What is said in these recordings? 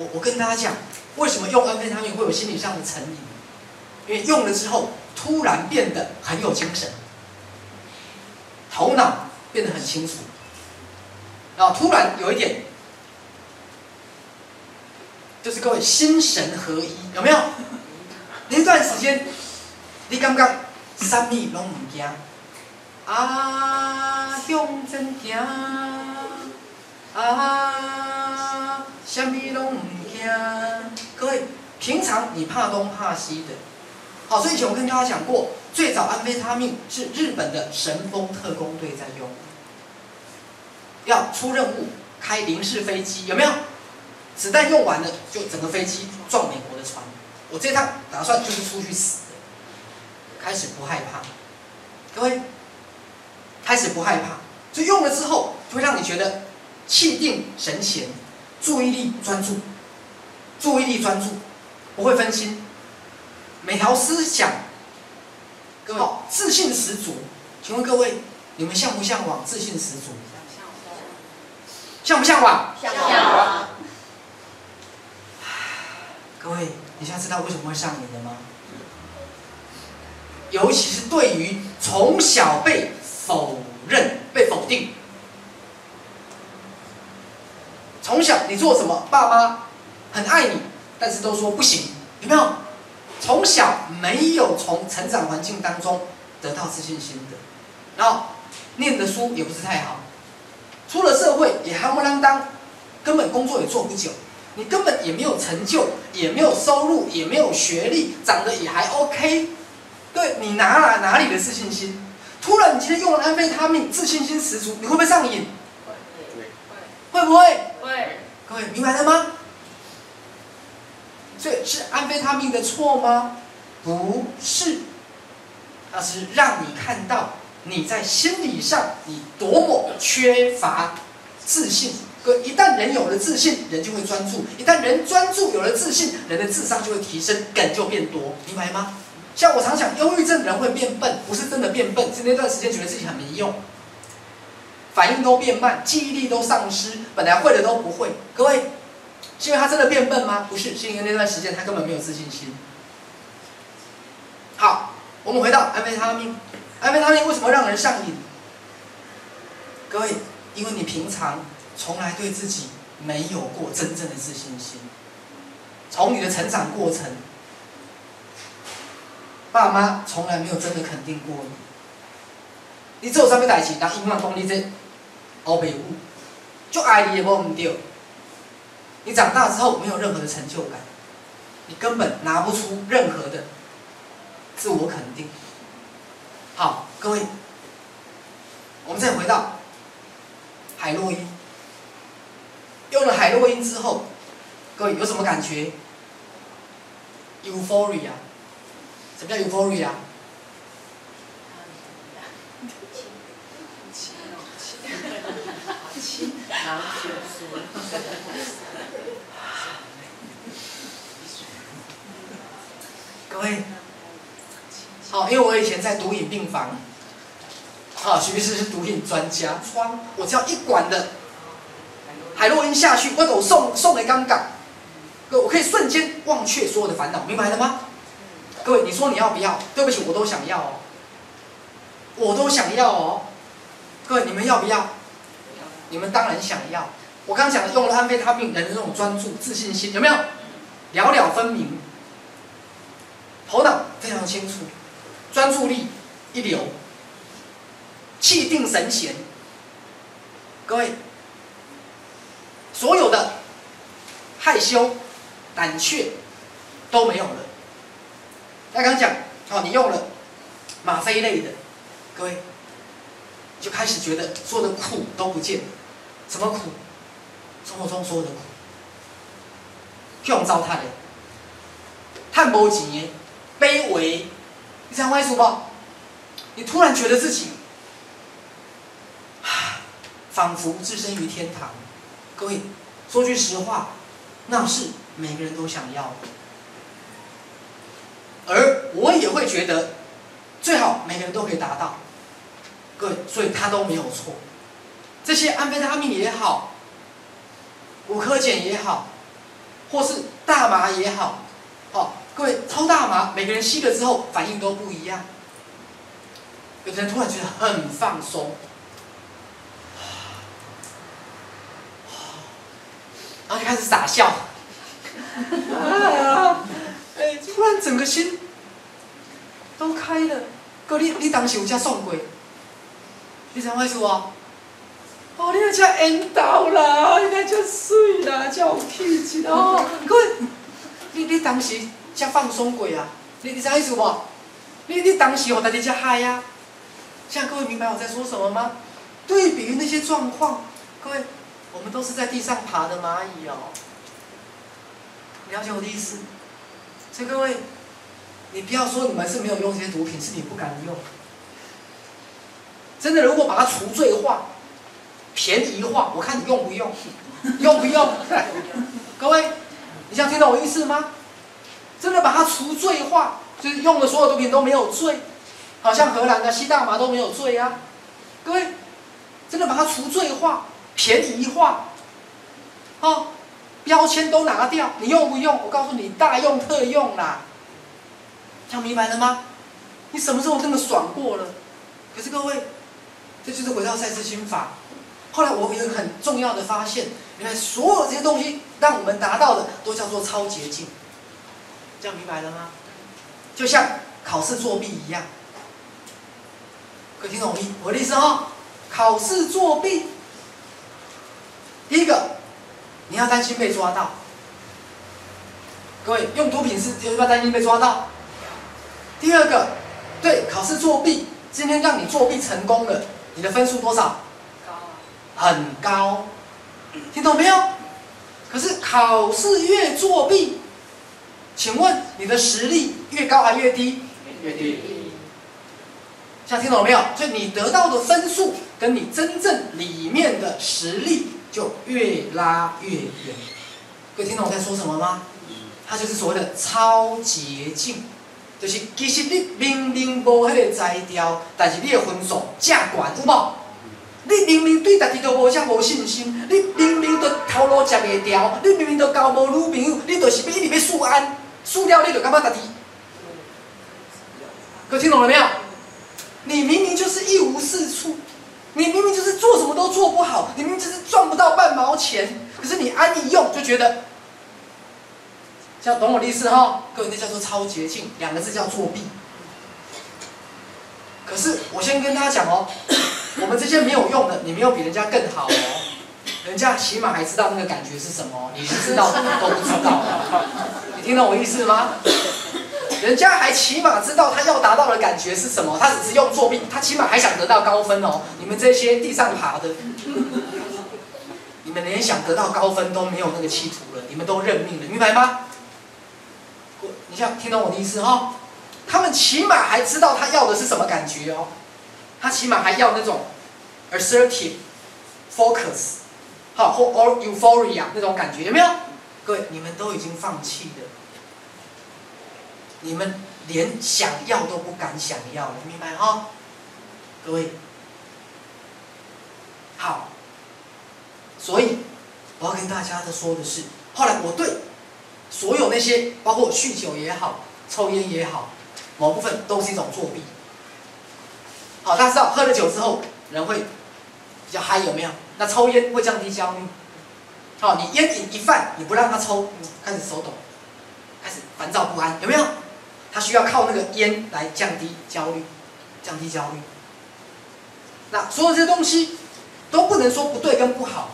我我跟大家讲，为什么用安非他命会有心理上的成瘾？因为用了之后，突然变得很有精神，头脑变得很清楚，然后突然有一点，就是各位心神合一，有没有？那段时间，你感觉啥物拢唔惊，啊向前行，啊啥物拢唔惊。各位，平常你怕东怕西的，好，所以以前我跟大家讲过，最早安非他命是日本的神风特工队在用，要出任务开零式飞机，有没有？子弹用完了，就整个飞机撞美国的船。我这趟打算就是出去死的，开始不害怕，各位，开始不害怕，所以用了之后，就会让你觉得气定神闲，注意力专注，注意力专注，不会分心，每条思想，各位自信十足。请问各位，你们向不向往自信十足？向不向往？向往。各位。你现在知道为什么会上瘾了吗？尤其是对于从小被否认、被否定，从小你做什么，爸妈很爱你，但是都说不行，有没有？从小没有从成长环境当中得到自信心的，然后念的书也不是太好，出了社会也夯不啷当，根本工作也做不久。你根本也没有成就，也没有收入，也没有学历，长得也还 OK，对你哪哪哪里的自信心？突然你今天用了安非他命，自信心十足，你会不会上瘾？会，会不会？明白了吗？所以是安非他命的错吗？不是，那是让你看到你在心理上你多么缺乏自信。可一旦人有了自信，人就会专注；一旦人专注，有了自信，人的智商就会提升，梗就变多，明白吗？像我常讲，忧郁症人会变笨，不是真的变笨，是那段时间觉得自己很没用，反应都变慢，记忆力都丧失，本来会的都不会。各位，是因为他真的变笨吗？不是，是因为那段时间他根本没有自信心。好，我们回到安非他命，安非他命为什么让人上瘾？各位，因为你平常。从来对自己没有过真正的自信心。从你的成长过程，爸妈从来没有真的肯定过你。你做啥物代志，人永远讲你这欧北屋，就爱你也无唔掉。你长大之后没有任何的成就感，你根本拿不出任何的自我肯定。好，各位，我们再回到海洛因。用了海洛因之后，各位有什么感觉？Euphoria，什么叫 Euphoria？各位，好，因为我以前在毒瘾病房，啊，徐医师是毒瘾专家，窗我只要一管的。海洛因下去，我我送送给刚刚，各我可以瞬间忘却所有的烦恼，明白了吗？各位，你说你要不要？对不起，我都想要哦，我都想要哦。各位，你们要不要？你们当然想要。我刚刚讲的用了安非他命，人的那种专注、自信心有没有？了了分明，头脑非常清楚，专注力一流，气定神闲。各位。所有的害羞、胆怯都没有了。那刚刚讲，哦，你用了吗啡类的，各位就开始觉得做的苦都不见了。什么苦？生活中所有的苦，用糟蹋的，叹不钱，卑微，你想外出不？你突然觉得自己，仿佛置身于天堂。各位，说句实话，那是每个人都想要的，而我也会觉得，最好每个人都可以达到。各位，所以他都没有错。这些安非他命也好，五科碱也好，或是大麻也好，好，各位抽大麻，每个人吸了之后反应都不一样。有的人突然觉得很放松，然后就开始傻笑，哎，突然整个心都开了。哥，你你当时有这送过？你怎么回事？哦，你那只缘投啦，你那只水啦，真有气质哦。你你当时才放松过啊？你你啥意思无？你你当时我大家才嗨呀？现在各位明白我在说什么吗？对比于那些状况，各位，我们都是在地上爬的蚂蚁哦。了解我的意思？所以各位，你不要说你们是没有用这些毒品，是你不敢用。真的，如果把它除罪化。便宜化，我看你用不用，用不用？各位，你想听懂我意思吗？真的把它除罪化，就是用的所有毒品都没有罪，好像荷兰的西大麻都没有罪啊。各位，真的把它除罪化、便宜化，哦，标签都拿掉，你用不用？我告诉你，大用特用啦。讲明白了吗？你什么时候这么爽过了？可是各位，这就是回到赛斯心法。后来我有一个很重要的发现，原来所有这些东西让我们达到的都叫做超捷径，这样明白了吗？就像考试作弊一样，可以听懂我意我的意思哈？考试作弊，第一个你要担心被抓到，各位用毒品是有没有担心被抓到？第二个，对考试作弊，今天让你作弊成功了，你的分数多少？很高，听懂没有？可是考试越作弊，请问你的实力越高还越低？越低。现在听懂没有？所以你得到的分数跟你真正里面的实力就越拉越远。各位听懂我在说什么吗？它就是所谓的超捷径，就是其实你明明无迄个才调，但是你的分数正悬，有无？你明明对家己都无啥无信心，你明明都头路食袂掉，你明明都交无女朋友，你就是要一直要输安，输了你就感觉家己，各位听懂了没有？你明明就是一无是处，你明明就是做什么都做不好，你明明就是赚不到半毛钱，可是你安一用就觉得，像懂我的意思哈？各位那叫做超捷径，两个字叫作弊。可是我先跟大家讲哦。我们这些没有用的，你没有比人家更好哦。人家起码还知道那个感觉是什么，你知道都不知道。你听懂我意思吗？人家还起码知道他要达到的感觉是什么，他只是用作弊，他起码还想得到高分哦。你们这些地上爬的，你们连想得到高分都没有那个企图了，你们都认命了，明白吗？你像听懂我的意思哈？他们起码还知道他要的是什么感觉哦。他起码还要那种 assertive focus，好或 or euphoria 那种感觉有没有？各位，你们都已经放弃了，你们连想要都不敢想要了，明白哈？各位，好，所以我要跟大家的说的是，后来我对所有那些包括酗酒也好、抽烟也好，某部分都是一种作弊。好，大家知道喝了酒之后人会比较嗨，有没有？那抽烟会降低焦虑。好，你烟瘾一犯，你不让他抽，开始手抖，开始烦躁不安，有没有？他需要靠那个烟来降低焦虑，降低焦虑。那所有这些东西都不能说不对跟不好，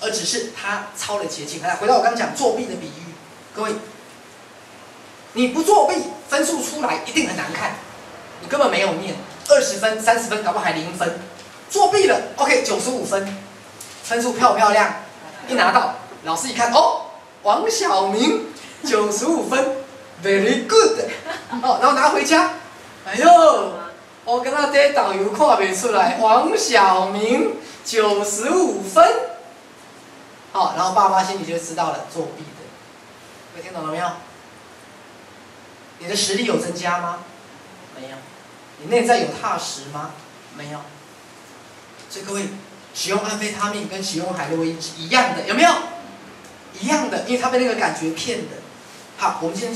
而只是他超了捷径。来，回到我刚讲作弊的比喻，各位，你不作弊，分数出来一定很难看，你根本没有念。二十分、三十分，搞不好还零分，作弊了。OK，九十五分，分数漂不漂亮？一拿到，老师一看，哦，王小明九十五分，very good。哦，然后拿回家，哎呦，我跟他爹导游跨别出来，王小明九十五分。好，然后爸妈心里就知道了，作弊的。各位听懂了没有？你的实力有增加吗？没有。你内在有踏实吗？没有。所以各位，使用安非他命跟使用海洛因是一样的，有没有？一样的，因为他被那个感觉骗的。好，我们先。